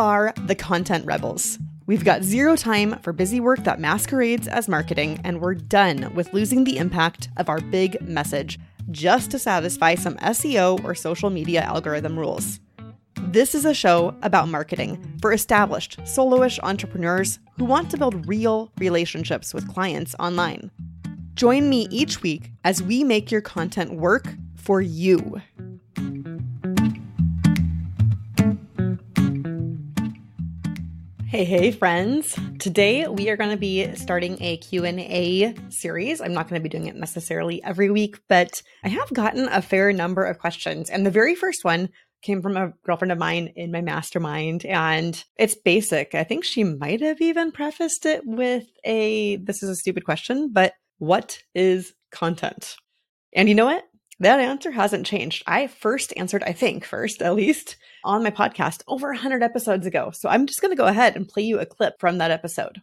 are the content rebels. We've got zero time for busy work that masquerades as marketing, and we're done with losing the impact of our big message just to satisfy some SEO or social media algorithm rules. This is a show about marketing for established, soloish entrepreneurs who want to build real relationships with clients online. Join me each week as we make your content work for you. Hey, hey friends. Today we are going to be starting a Q&A series. I'm not going to be doing it necessarily every week, but I have gotten a fair number of questions. And the very first one came from a girlfriend of mine in my mastermind and it's basic. I think she might have even prefaced it with a this is a stupid question, but what is content? And you know what? That answer hasn't changed. I first answered, I think, first at least, on my podcast over 100 episodes ago. So I'm just going to go ahead and play you a clip from that episode.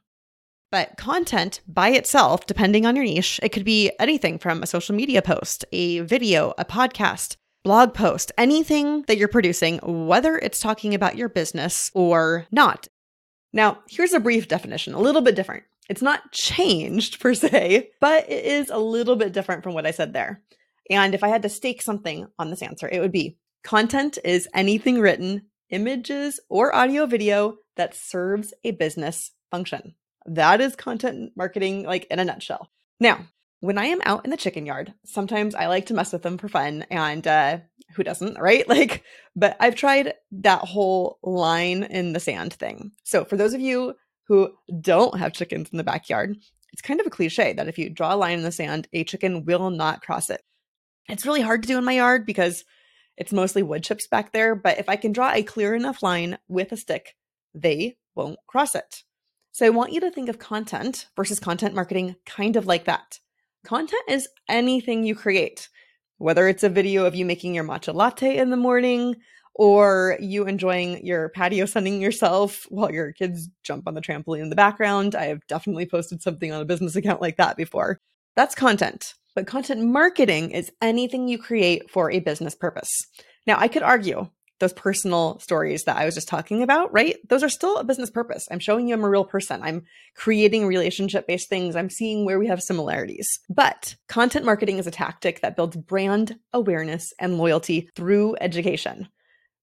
But content by itself, depending on your niche, it could be anything from a social media post, a video, a podcast, blog post, anything that you're producing, whether it's talking about your business or not. Now, here's a brief definition, a little bit different. It's not changed per se, but it is a little bit different from what I said there. And if I had to stake something on this answer, it would be content is anything written, images, or audio video that serves a business function. That is content marketing, like in a nutshell. Now, when I am out in the chicken yard, sometimes I like to mess with them for fun. And uh, who doesn't, right? Like, but I've tried that whole line in the sand thing. So, for those of you who don't have chickens in the backyard, it's kind of a cliche that if you draw a line in the sand, a chicken will not cross it. It's really hard to do in my yard because it's mostly wood chips back there, but if I can draw a clear enough line with a stick, they won't cross it. So I want you to think of content versus content marketing kind of like that. Content is anything you create, whether it's a video of you making your matcha latte in the morning or you enjoying your patio sunning yourself while your kids jump on the trampoline in the background. I have definitely posted something on a business account like that before. That's content. But content marketing is anything you create for a business purpose. Now, I could argue those personal stories that I was just talking about, right? Those are still a business purpose. I'm showing you I'm a real person. I'm creating relationship based things. I'm seeing where we have similarities. But content marketing is a tactic that builds brand awareness and loyalty through education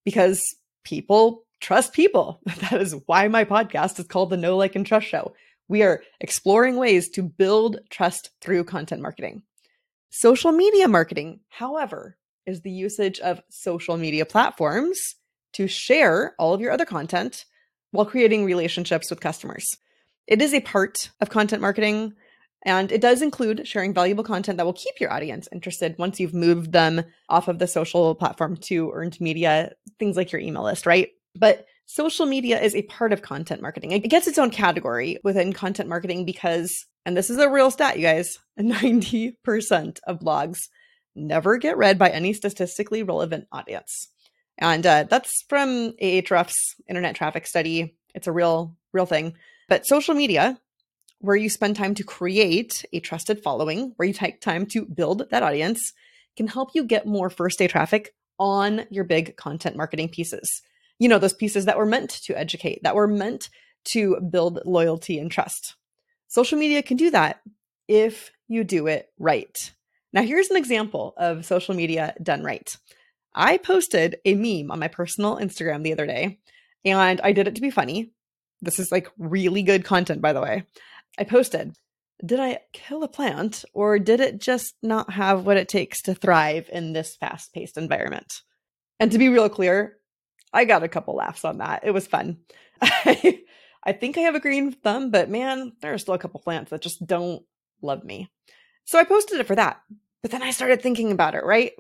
because people trust people. That is why my podcast is called the Know Like, and Trust Show. We are exploring ways to build trust through content marketing. Social media marketing, however, is the usage of social media platforms to share all of your other content while creating relationships with customers. It is a part of content marketing, and it does include sharing valuable content that will keep your audience interested once you've moved them off of the social platform to earned media, things like your email list, right? But social media is a part of content marketing. It gets its own category within content marketing because and this is a real stat, you guys 90% of blogs never get read by any statistically relevant audience. And uh, that's from Ahrefs internet traffic study. It's a real, real thing. But social media, where you spend time to create a trusted following, where you take time to build that audience, can help you get more first day traffic on your big content marketing pieces. You know, those pieces that were meant to educate, that were meant to build loyalty and trust. Social media can do that if you do it right. Now, here's an example of social media done right. I posted a meme on my personal Instagram the other day, and I did it to be funny. This is like really good content, by the way. I posted, Did I kill a plant, or did it just not have what it takes to thrive in this fast paced environment? And to be real clear, I got a couple laughs on that. It was fun. think I have a green thumb, but man, there are still a couple plants that just don't love me. So I posted it for that. But then I started thinking about it, right?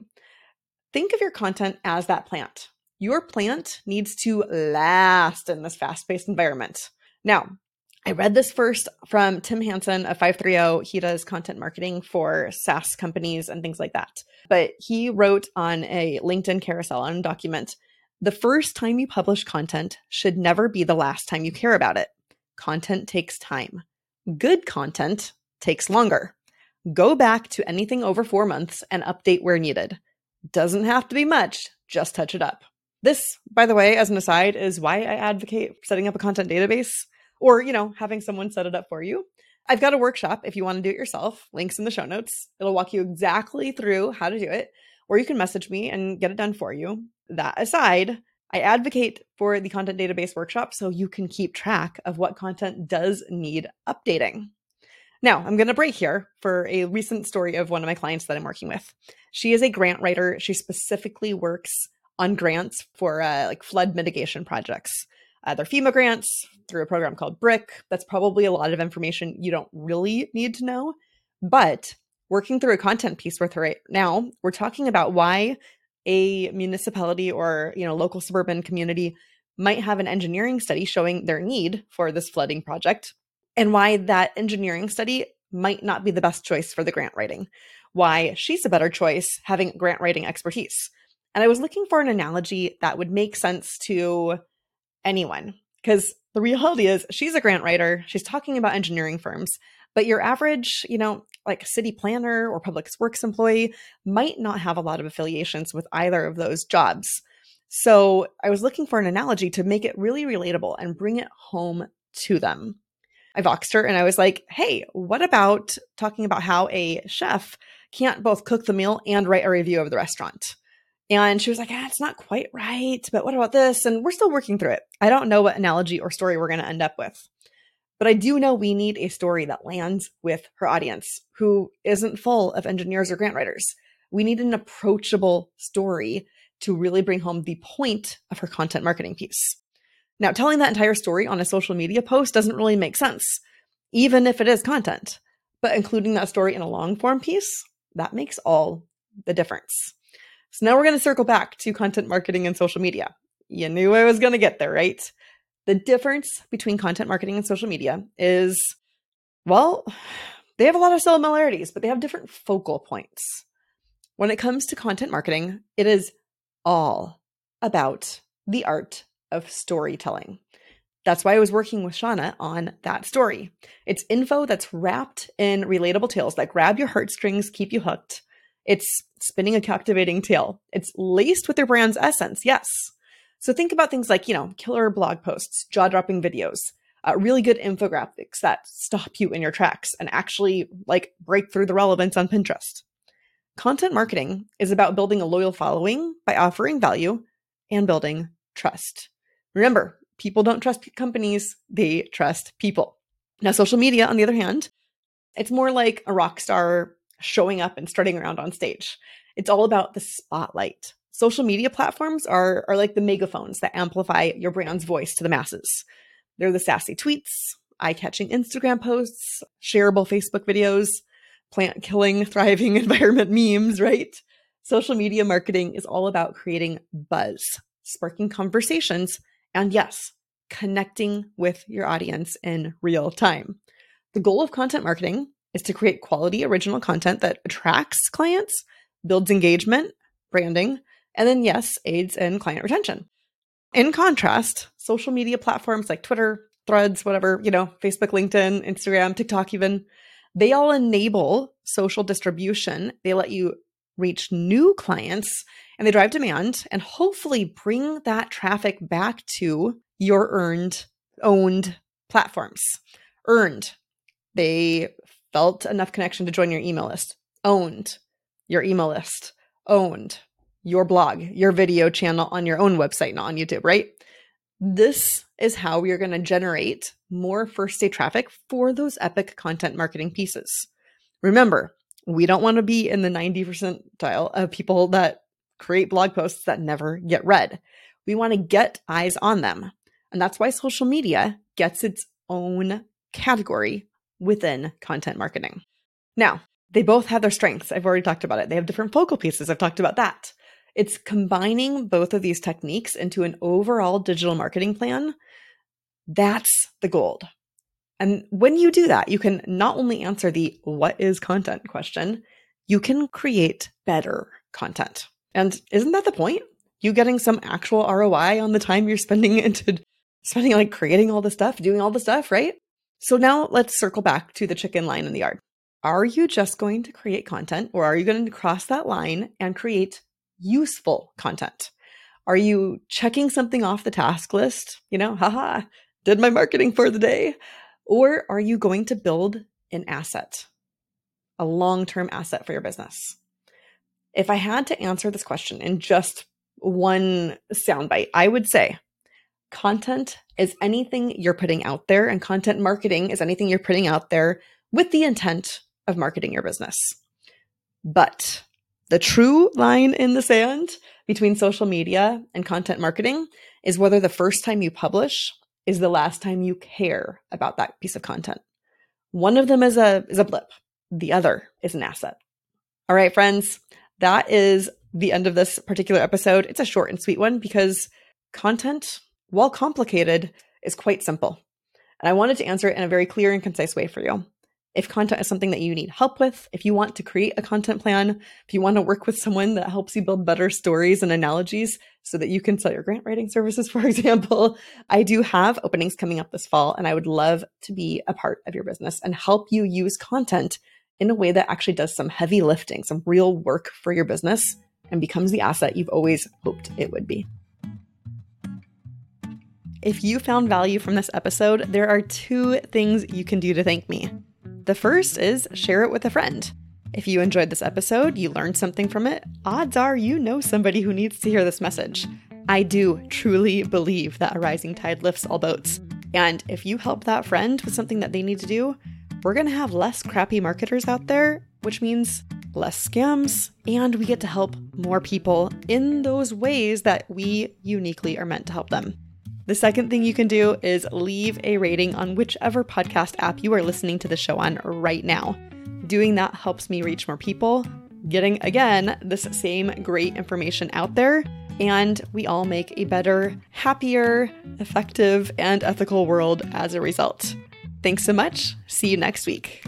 Think of your content as that plant. Your plant needs to last in this fast paced environment. Now, I read this first from Tim Hansen of 530. He does content marketing for SaaS companies and things like that. But he wrote on a LinkedIn carousel on document the first time you publish content should never be the last time you care about it. Content takes time. Good content takes longer. Go back to anything over four months and update where needed. Doesn't have to be much, just touch it up. This, by the way, as an aside, is why I advocate setting up a content database or, you know, having someone set it up for you. I've got a workshop if you want to do it yourself, links in the show notes. It'll walk you exactly through how to do it, or you can message me and get it done for you. That aside, I advocate for the content database workshop so you can keep track of what content does need updating. Now, I'm going to break here for a recent story of one of my clients that I'm working with. She is a grant writer. She specifically works on grants for uh, like flood mitigation projects. Uh, they're FEMA grants through a program called BRIC. That's probably a lot of information you don't really need to know. But working through a content piece with her right now, we're talking about why a municipality or you know local suburban community might have an engineering study showing their need for this flooding project and why that engineering study might not be the best choice for the grant writing why she's a better choice having grant writing expertise. And i was looking for an analogy that would make sense to anyone because the reality is she's a grant writer she's talking about engineering firms but your average you know like a city planner or public works employee might not have a lot of affiliations with either of those jobs so i was looking for an analogy to make it really relatable and bring it home to them i voxed her and i was like hey what about talking about how a chef can't both cook the meal and write a review of the restaurant and she was like, ah, it's not quite right, but what about this? And we're still working through it. I don't know what analogy or story we're going to end up with. But I do know we need a story that lands with her audience who isn't full of engineers or grant writers. We need an approachable story to really bring home the point of her content marketing piece. Now, telling that entire story on a social media post doesn't really make sense, even if it is content. But including that story in a long form piece, that makes all the difference. So now we're going to circle back to content marketing and social media. You knew I was going to get there, right? The difference between content marketing and social media is, well, they have a lot of similarities, but they have different focal points. When it comes to content marketing, it is all about the art of storytelling. That's why I was working with Shauna on that story. It's info that's wrapped in relatable tales that grab your heartstrings, keep you hooked, it's spinning a captivating tale. It's laced with their brand's essence, yes. So think about things like, you know, killer blog posts, jaw dropping videos, uh, really good infographics that stop you in your tracks and actually like break through the relevance on Pinterest. Content marketing is about building a loyal following by offering value and building trust. Remember, people don't trust companies, they trust people. Now, social media, on the other hand, it's more like a rock star showing up and strutting around on stage. It's all about the spotlight. Social media platforms are, are like the megaphones that amplify your brand's voice to the masses. They're the sassy tweets, eye catching Instagram posts, shareable Facebook videos, plant killing, thriving environment memes, right? Social media marketing is all about creating buzz, sparking conversations, and yes, connecting with your audience in real time. The goal of content marketing is to create quality original content that attracts clients, builds engagement, branding, and then, yes, aids in client retention. In contrast, social media platforms like Twitter, Threads, whatever, you know, Facebook, LinkedIn, Instagram, TikTok, even, they all enable social distribution. They let you reach new clients and they drive demand and hopefully bring that traffic back to your earned, owned platforms. Earned. They felt enough connection to join your email list, owned your email list, owned your blog, your video channel on your own website, not on YouTube, right? This is how are going to generate more first day traffic for those epic content marketing pieces. Remember, we don't want to be in the 90 percentile of people that create blog posts that never get read. We want to get eyes on them. And that's why social media gets its own category within content marketing. Now, they both have their strengths. I've already talked about it. They have different focal pieces. I've talked about that. It's combining both of these techniques into an overall digital marketing plan. That's the gold. And when you do that, you can not only answer the what is content question, you can create better content. And isn't that the point? You getting some actual ROI on the time you're spending into spending like creating all the stuff, doing all the stuff, right? So now let's circle back to the chicken line in the yard. Are you just going to create content or are you going to cross that line and create useful content? Are you checking something off the task list? You know, haha, did my marketing for the day. Or are you going to build an asset, a long term asset for your business? If I had to answer this question in just one soundbite, I would say content is anything you're putting out there, and content marketing is anything you're putting out there with the intent of marketing your business. But the true line in the sand between social media and content marketing is whether the first time you publish is the last time you care about that piece of content. One of them is a is a blip. The other is an asset. All right, friends, that is the end of this particular episode. It's a short and sweet one because content, while complicated, is quite simple. And I wanted to answer it in a very clear and concise way for you if content is something that you need help with, if you want to create a content plan, if you want to work with someone that helps you build better stories and analogies so that you can sell your grant writing services, for example, I do have openings coming up this fall, and I would love to be a part of your business and help you use content in a way that actually does some heavy lifting, some real work for your business, and becomes the asset you've always hoped it would be. If you found value from this episode, there are two things you can do to thank me. The first is share it with a friend. If you enjoyed this episode, you learned something from it, odds are you know somebody who needs to hear this message. I do truly believe that a rising tide lifts all boats. And if you help that friend with something that they need to do, we're going to have less crappy marketers out there, which means less scams, and we get to help more people in those ways that we uniquely are meant to help them. The second thing you can do is leave a rating on whichever podcast app you are listening to the show on right now. Doing that helps me reach more people, getting again this same great information out there, and we all make a better, happier, effective, and ethical world as a result. Thanks so much. See you next week.